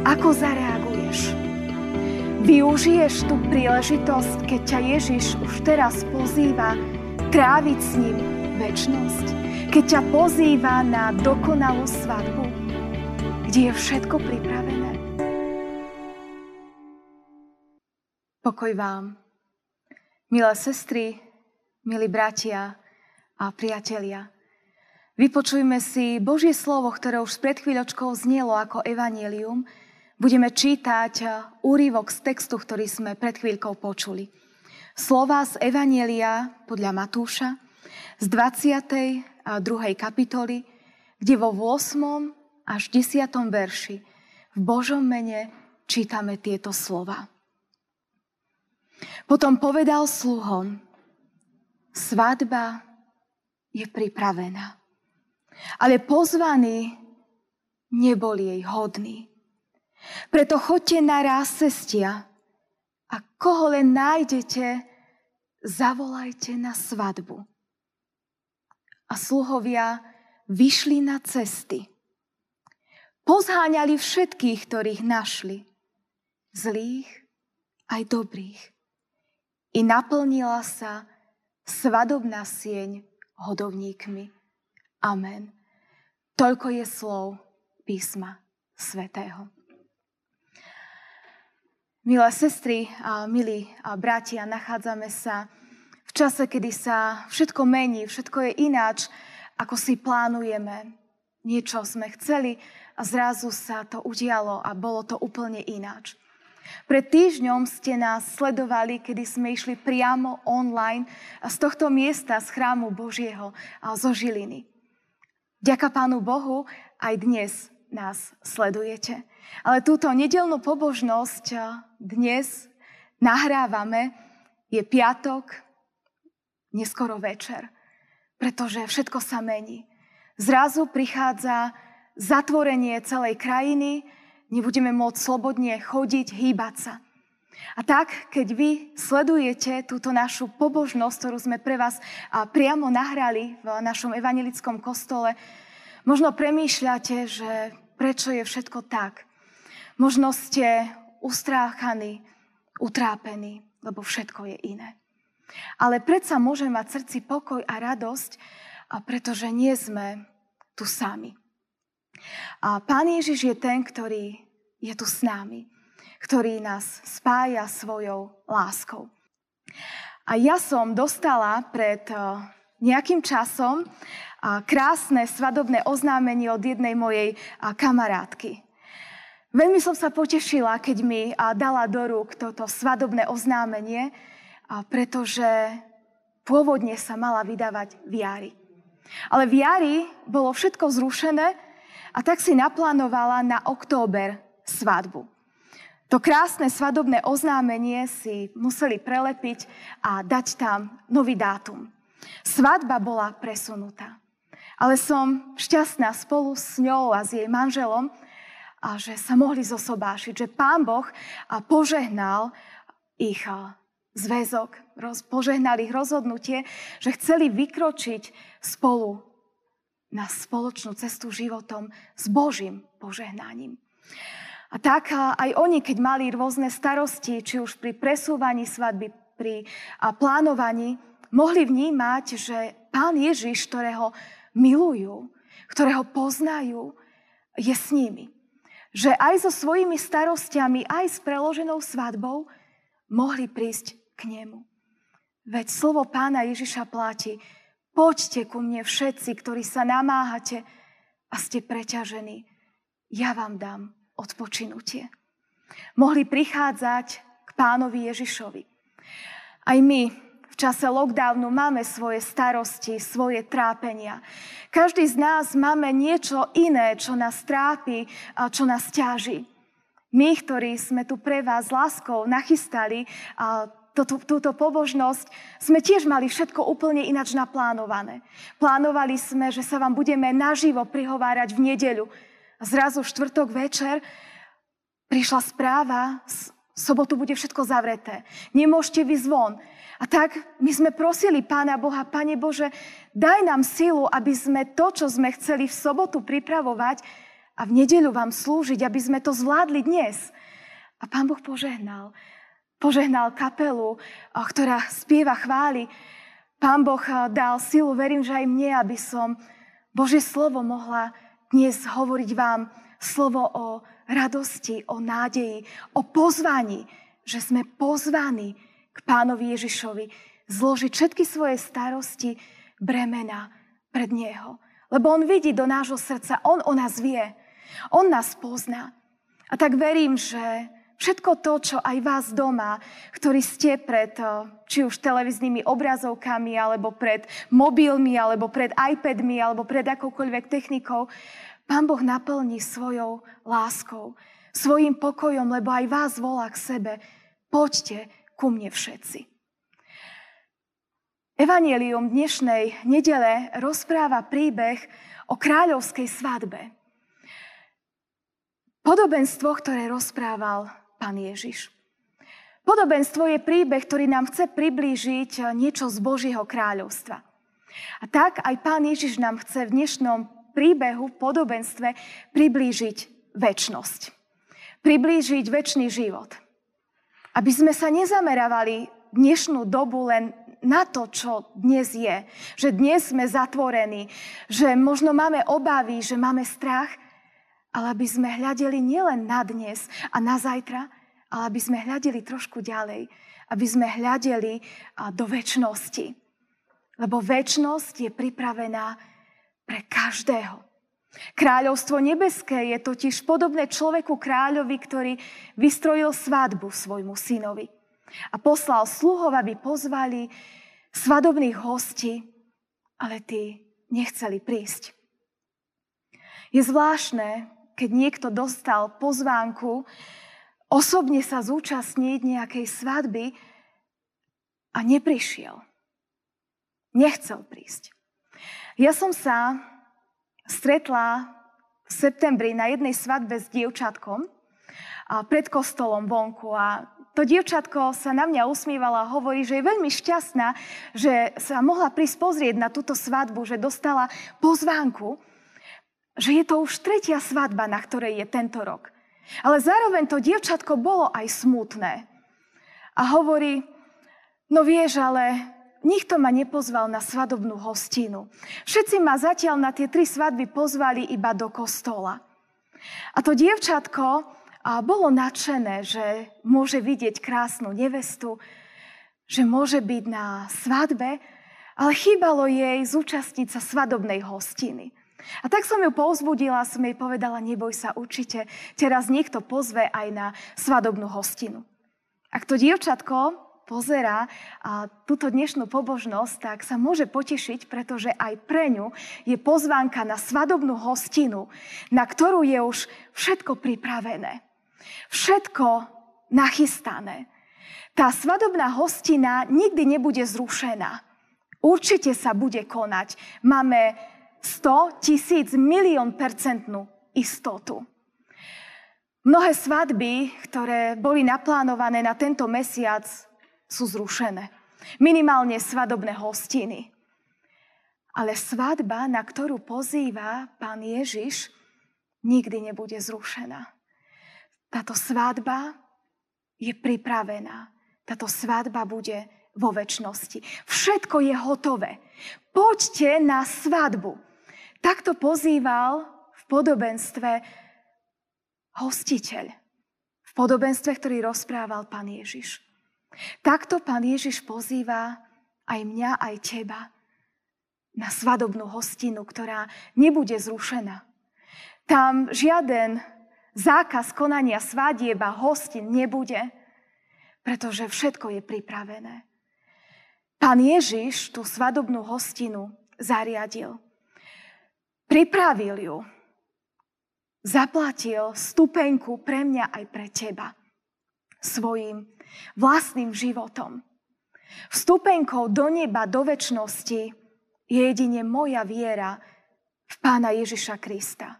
Ako zareaguješ? Využiješ tú príležitosť, keď ťa Ježiš už teraz pozýva tráviť s ním väčnosť? Keď ťa pozýva na dokonalú svadbu, kde je všetko pripravené? Pokoj vám, milé sestry, milí bratia a priatelia. Vypočujme si Božie slovo, ktoré už pred chvíľočkou znelo ako evanelium, Budeme čítať eh, úrivok z textu, ktorý sme pred chvíľkou počuli. Slova z Evanielia podľa Matúša z 22. kapitoly, kde vo 8. až 10. verši v Božom mene čítame tieto slova. Potom povedal sluhom, svadba je pripravená, ale pozvaní neboli jej hodní. Preto chodte na ráz cestia a koho len nájdete, zavolajte na svadbu. A sluhovia vyšli na cesty. Pozháňali všetkých, ktorých našli. Zlých aj dobrých. I naplnila sa svadobná sieň hodovníkmi. Amen. Toľko je slov písma svätého. Milé sestry a milí a bratia, nachádzame sa v čase, kedy sa všetko mení, všetko je ináč, ako si plánujeme. Niečo sme chceli a zrazu sa to udialo a bolo to úplne ináč. Pred týždňom ste nás sledovali, kedy sme išli priamo online z tohto miesta, z chrámu Božieho zo Žiliny. Ďaká Pánu Bohu, aj dnes nás sledujete. Ale túto nedelnú pobožnosť dnes nahrávame, je piatok, neskoro večer, pretože všetko sa mení. Zrazu prichádza zatvorenie celej krajiny, nebudeme môcť slobodne chodiť, hýbať sa. A tak, keď vy sledujete túto našu pobožnosť, ktorú sme pre vás priamo nahrali v našom evangelickom kostole, možno premýšľate, že prečo je všetko tak. Možno ste ustráchaní, utrápení, lebo všetko je iné. Ale predsa môže mať srdci pokoj a radosť, pretože nie sme tu sami. A Pán Ježiš je ten, ktorý je tu s nami, ktorý nás spája svojou láskou. A ja som dostala pred eh, nejakým časom krásne svadobné oznámenie od jednej mojej kamarátky. Veľmi som sa potešila, keď mi dala do rúk toto svadobné oznámenie, pretože pôvodne sa mala vydávať v jari. Ale v jari bolo všetko zrušené a tak si naplánovala na október svadbu. To krásne svadobné oznámenie si museli prelepiť a dať tam nový dátum. Svadba bola presunutá. Ale som šťastná spolu s ňou a s jej manželom, a že sa mohli zosobášiť, že Pán Boh požehnal ich zväzok, požehnal ich rozhodnutie, že chceli vykročiť spolu na spoločnú cestu životom s Božím požehnaním. A tak aj oni, keď mali rôzne starosti, či už pri presúvaní svadby, pri plánovaní, mohli vnímať, že Pán Ježiš, ktorého milujú, ktorého poznajú, je s nimi že aj so svojimi starostiami, aj s preloženou svadbou mohli prísť k nemu. Veď slovo pána Ježiša platí, poďte ku mne všetci, ktorí sa namáhate a ste preťažení. Ja vám dám odpočinutie. Mohli prichádzať k pánovi Ježišovi. Aj my čase lockdownu máme svoje starosti, svoje trápenia. Každý z nás máme niečo iné, čo nás trápi a čo nás ťaží. My, ktorí sme tu pre vás láskou nachystali a túto, pobožnosť, sme tiež mali všetko úplne inač naplánované. Plánovali sme, že sa vám budeme naživo prihovárať v nedeľu. A zrazu štvrtok večer prišla správa, v sobotu bude všetko zavreté. Nemôžete vy zvon. A tak my sme prosili Pána Boha, Pane Bože, daj nám silu, aby sme to, čo sme chceli v sobotu pripravovať, a v nedeľu vám slúžiť, aby sme to zvládli dnes. A pán Boh požehnal. Požehnal kapelu, ktorá spieva chváli. Pán Boh dal silu, verím, že aj mne, aby som Božie slovo mohla dnes hovoriť vám slovo o radosti, o nádeji, o pozvaní, že sme pozvaní k pánovi Ježišovi zložiť všetky svoje starosti, bremena pred Neho. Lebo On vidí do nášho srdca, On o nás vie. On nás pozná. A tak verím, že všetko to, čo aj vás doma, ktorí ste pred eh, či už televíznymi obrazovkami, alebo pred mobilmi, alebo pred iPadmi, alebo pred akoukoľvek technikou, Pán Boh naplní svojou láskou, svojim pokojom, lebo aj vás volá k sebe. Poďte ku mne všetci. Evangelium dnešnej nedele rozpráva príbeh o kráľovskej svadbe. Podobenstvo, ktoré rozprával pán Ježiš. Podobenstvo je príbeh, ktorý nám chce priblížiť niečo z Božieho kráľovstva. A tak aj pán Ježiš nám chce v dnešnom príbehu, podobenstve priblížiť väčnosť. Priblížiť väčší život. Aby sme sa nezameravali dnešnú dobu len na to, čo dnes je. Že dnes sme zatvorení, že možno máme obavy, že máme strach, ale aby sme hľadeli nielen na dnes a na zajtra, ale aby sme hľadeli trošku ďalej, aby sme hľadeli do väčšnosti. Lebo väčšnosť je pripravená pre každého. Kráľovstvo nebeské je totiž podobné človeku kráľovi, ktorý vystrojil svadbu svojmu synovi. A poslal sluhov, aby pozvali svadobných hostí, ale tí nechceli prísť. Je zvláštne, keď niekto dostal pozvánku osobne sa zúčastniť nejakej svadby a neprišiel. Nechcel prísť. Ja som sa stretla v septembri na jednej svadbe s dievčatkom pred kostolom vonku a to dievčatko sa na mňa usmívala a hovorí, že je veľmi šťastná, že sa mohla prísť pozrieť na túto svadbu, že dostala pozvánku že je to už tretia svadba, na ktorej je tento rok. Ale zároveň to dievčatko bolo aj smutné. A hovorí, no vieš, ale nikto ma nepozval na svadobnú hostinu. Všetci ma zatiaľ na tie tri svadby pozvali iba do kostola. A to dievčatko bolo nadšené, že môže vidieť krásnu nevestu, že môže byť na svadbe, ale chýbalo jej zúčastniť sa svadobnej hostiny. A tak som ju povzbudila, som jej povedala, neboj sa, určite teraz niekto pozve aj na svadobnú hostinu. Ak to dievčatko pozera a túto dnešnú pobožnosť, tak sa môže potešiť, pretože aj pre ňu je pozvánka na svadobnú hostinu, na ktorú je už všetko pripravené. Všetko nachystané. Tá svadobná hostina nikdy nebude zrušená. Určite sa bude konať. Máme 100 tisíc milión percentnú istotu. Mnohé svadby, ktoré boli naplánované na tento mesiac, sú zrušené. Minimálne svadobné hostiny. Ale svadba, na ktorú pozýva pán Ježiš, nikdy nebude zrušená. Táto svadba je pripravená. Táto svadba bude vo väčšnosti. Všetko je hotové. Poďte na svadbu. Takto pozýval v podobenstve hostiteľ. V podobenstve, ktorý rozprával pán Ježiš. Takto pán Ježiš pozýva aj mňa, aj teba na svadobnú hostinu, ktorá nebude zrušená. Tam žiaden zákaz konania svadieba hostin nebude, pretože všetko je pripravené. Pán Ježiš tú svadobnú hostinu zariadil. Pripravil ju. Zaplatil stupenku pre mňa aj pre teba. Svojim vlastným životom. Vstupenkou do neba, do väčšnosti je jedine moja viera v Pána Ježiša Krista.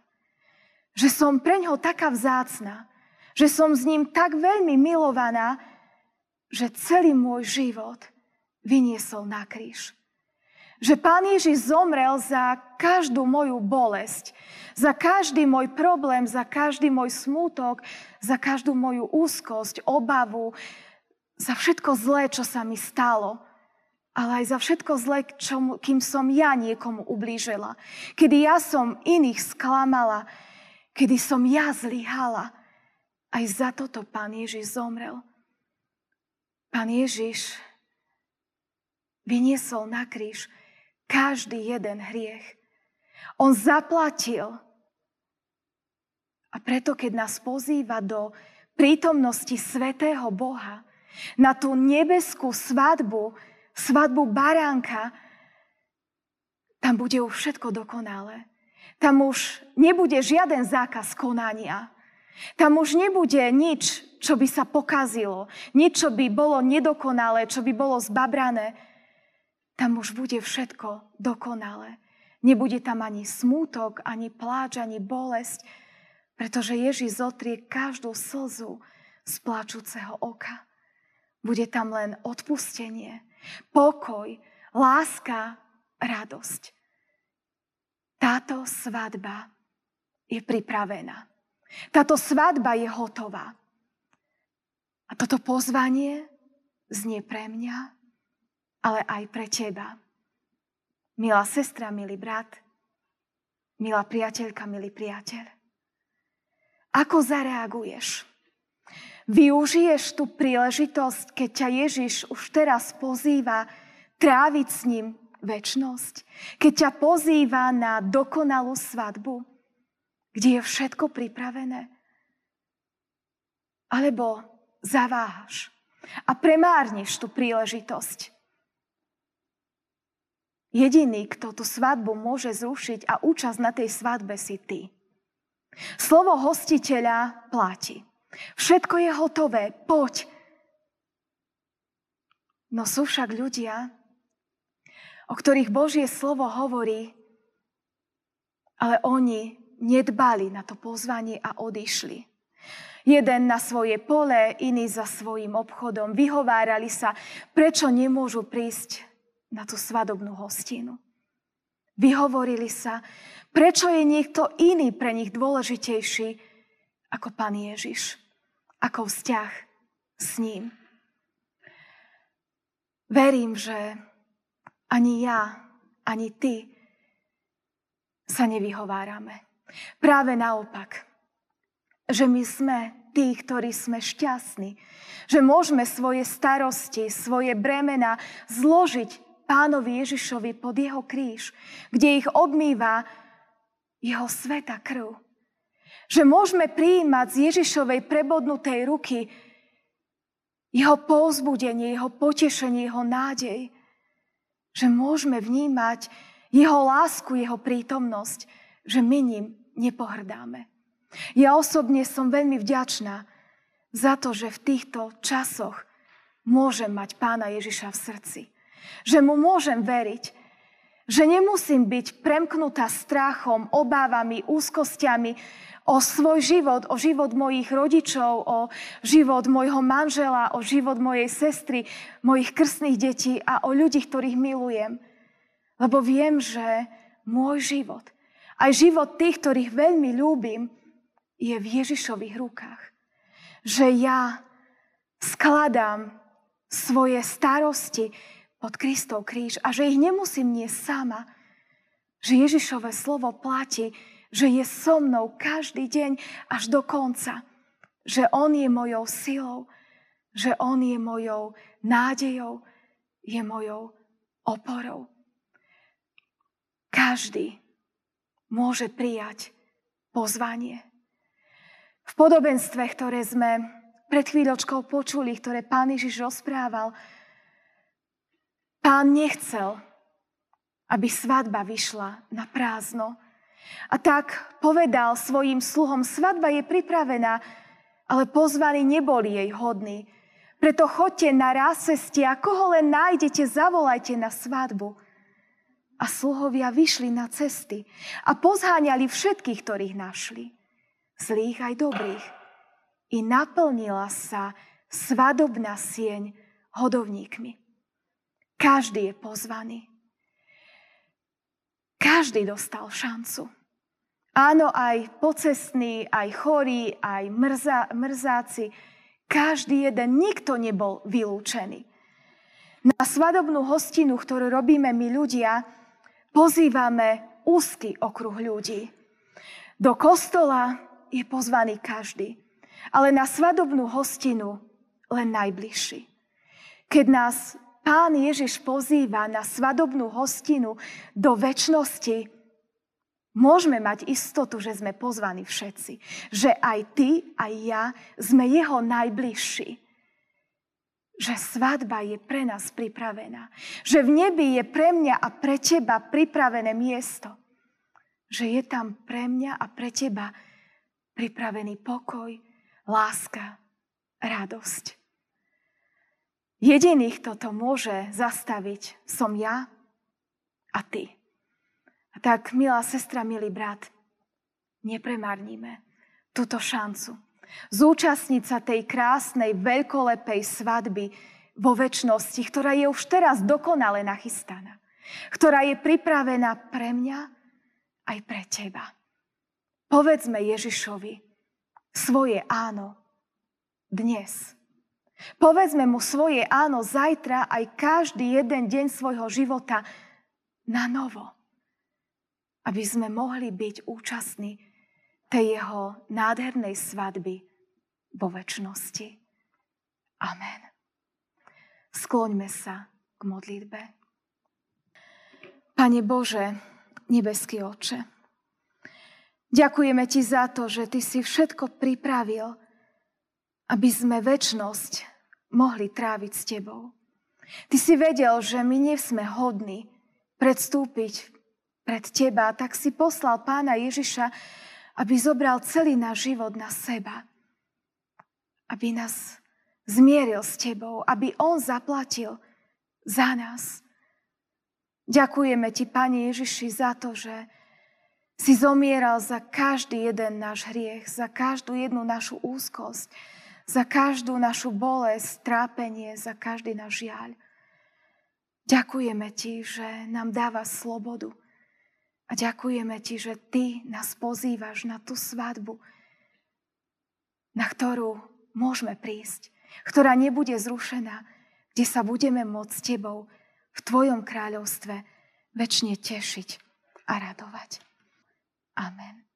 Že som pre ňoho taká vzácna, že som s ním tak veľmi milovaná, že celý môj život vyniesol na kríž. Že Pán Ježiš zomrel za každú moju bolesť, za každý môj problém, za každý môj smútok, za každú moju úzkosť, obavu, za všetko zlé, čo sa mi stalo ale aj za všetko zlé, čomu, kým som ja niekomu ublížila. Kedy ja som iných sklamala, kedy som ja zlyhala. Aj za toto Pán Ježiš zomrel. Pán Ježiš vyniesol na kríž každý jeden hriech. On zaplatil. A preto, keď nás pozýva do prítomnosti svetého Boha, na tú nebeskú svadbu, svadbu baránka, tam bude už všetko dokonalé. Tam už nebude žiaden zákaz konania. Tam už nebude nič, čo by sa pokazilo, nič, čo by bolo nedokonalé, čo by bolo zbabrané. Tam už bude všetko dokonalé. Nebude tam ani smútok, ani pláč, ani bolesť, pretože Ježiš zotrie každú slzu z plačúceho oka. Bude tam len odpustenie, pokoj, láska, radosť. Táto svadba je pripravená. Táto svadba je hotová. A toto pozvanie znie pre mňa, ale aj pre teba. Milá sestra, milý brat, milá priateľka, milý priateľ. Ako zareaguješ? Využiješ tú príležitosť, keď ťa Ježiš už teraz pozýva tráviť s ním väčnosť? Keď ťa pozýva na dokonalú svadbu, kde je všetko pripravené? Alebo zaváhaš a premárniš tú príležitosť? Jediný, kto tú svadbu môže zrušiť a účasť na tej svadbe si ty. Slovo hostiteľa platí. Všetko je hotové, poď. No sú však ľudia, o ktorých Božie slovo hovorí, ale oni nedbali na to pozvanie a odišli. Jeden na svoje pole, iný za svojim obchodom. Vyhovárali sa, prečo nemôžu prísť na tú svadobnú hostinu. Vyhovorili sa, prečo je niekto iný pre nich dôležitejší ako Pán Ježiš ako vzťah s ním. Verím, že ani ja, ani ty sa nevyhovárame. Práve naopak, že my sme tí, ktorí sme šťastní, že môžeme svoje starosti, svoje bremena zložiť pánovi Ježišovi pod jeho kríž, kde ich obmýva jeho sveta krv. Že môžeme prijímať z Ježišovej prebodnutej ruky jeho povzbudenie, jeho potešenie, jeho nádej. Že môžeme vnímať jeho lásku, jeho prítomnosť, že my ním nepohrdáme. Ja osobne som veľmi vďačná za to, že v týchto časoch môžem mať pána Ježiša v srdci. Že mu môžem veriť, že nemusím byť premknutá strachom, obávami, úzkostiami, o svoj život, o život mojich rodičov, o život môjho manžela, o život mojej sestry, mojich krstných detí a o ľudí, ktorých milujem. Lebo viem, že môj život, aj život tých, ktorých veľmi ľúbim, je v Ježišových rukách. Že ja skladám svoje starosti pod Kristov kríž a že ich nemusím niesť sama. Že Ježišové slovo platí, že je so mnou každý deň až do konca. Že On je mojou silou, že On je mojou nádejou, je mojou oporou. Každý môže prijať pozvanie. V podobenstve, ktoré sme pred chvíľočkou počuli, ktoré pán Ježiš rozprával, pán nechcel, aby svadba vyšla na prázdno, a tak povedal svojim sluhom, svadba je pripravená, ale pozvaní neboli jej hodní. Preto chodte na ráseste a koho len nájdete, zavolajte na svadbu. A sluhovia vyšli na cesty a pozháňali všetkých, ktorých našli. Zlých aj dobrých. I naplnila sa svadobná sieň hodovníkmi. Každý je pozvaný. každý dostal šancu. Áno, aj pocestní, aj chorí, aj mrza, mrzáci, každý jeden, nikto nebol vylúčený. Na svadobnú hostinu, ktorú robíme my ľudia, pozývame úzky okruh ľudí. Do kostola je pozvaný každý, ale na svadobnú hostinu len najbližší. Keď nás Pán Ježiš pozýva na svadobnú hostinu do väčšnosti, môžeme mať istotu, že sme pozvaní všetci. Že aj ty, aj ja sme jeho najbližší. Že svadba je pre nás pripravená. Že v nebi je pre mňa a pre teba pripravené miesto. Že je tam pre mňa a pre teba pripravený pokoj, láska, radosť. Jediný, kto to môže zastaviť, som ja a ty. A tak, milá sestra, milý brat, nepremarníme túto šancu. Zúčastniť sa tej krásnej, veľkolepej svadby vo väčšnosti, ktorá je už teraz dokonale nachystaná. Ktorá je pripravená pre mňa aj pre teba. Povedzme Ježišovi svoje áno dnes. Povedzme mu svoje áno zajtra aj každý jeden deň svojho života na novo. Aby sme mohli byť účastní tej jeho nádhernej svadby vo väčšnosti. Amen. Skloňme sa k modlitbe. Pane Bože, nebeský oče, ďakujeme Ti za to, že Ty si všetko pripravil, aby sme väčnosť mohli tráviť s tebou. Ty si vedel, že my nie sme hodní predstúpiť pred teba, tak si poslal pána Ježiša, aby zobral celý náš život na seba. Aby nás zmieril s tebou, aby on zaplatil za nás. Ďakujeme ti, Pane Ježiši, za to, že si zomieral za každý jeden náš hriech, za každú jednu našu úzkosť, za každú našu bolesť, trápenie, za každý náš žiaľ. Ďakujeme Ti, že nám dáva slobodu. A ďakujeme Ti, že Ty nás pozývaš na tú svadbu, na ktorú môžeme prísť, ktorá nebude zrušená, kde sa budeme môcť s Tebou v Tvojom kráľovstve väčšine tešiť a radovať. Amen.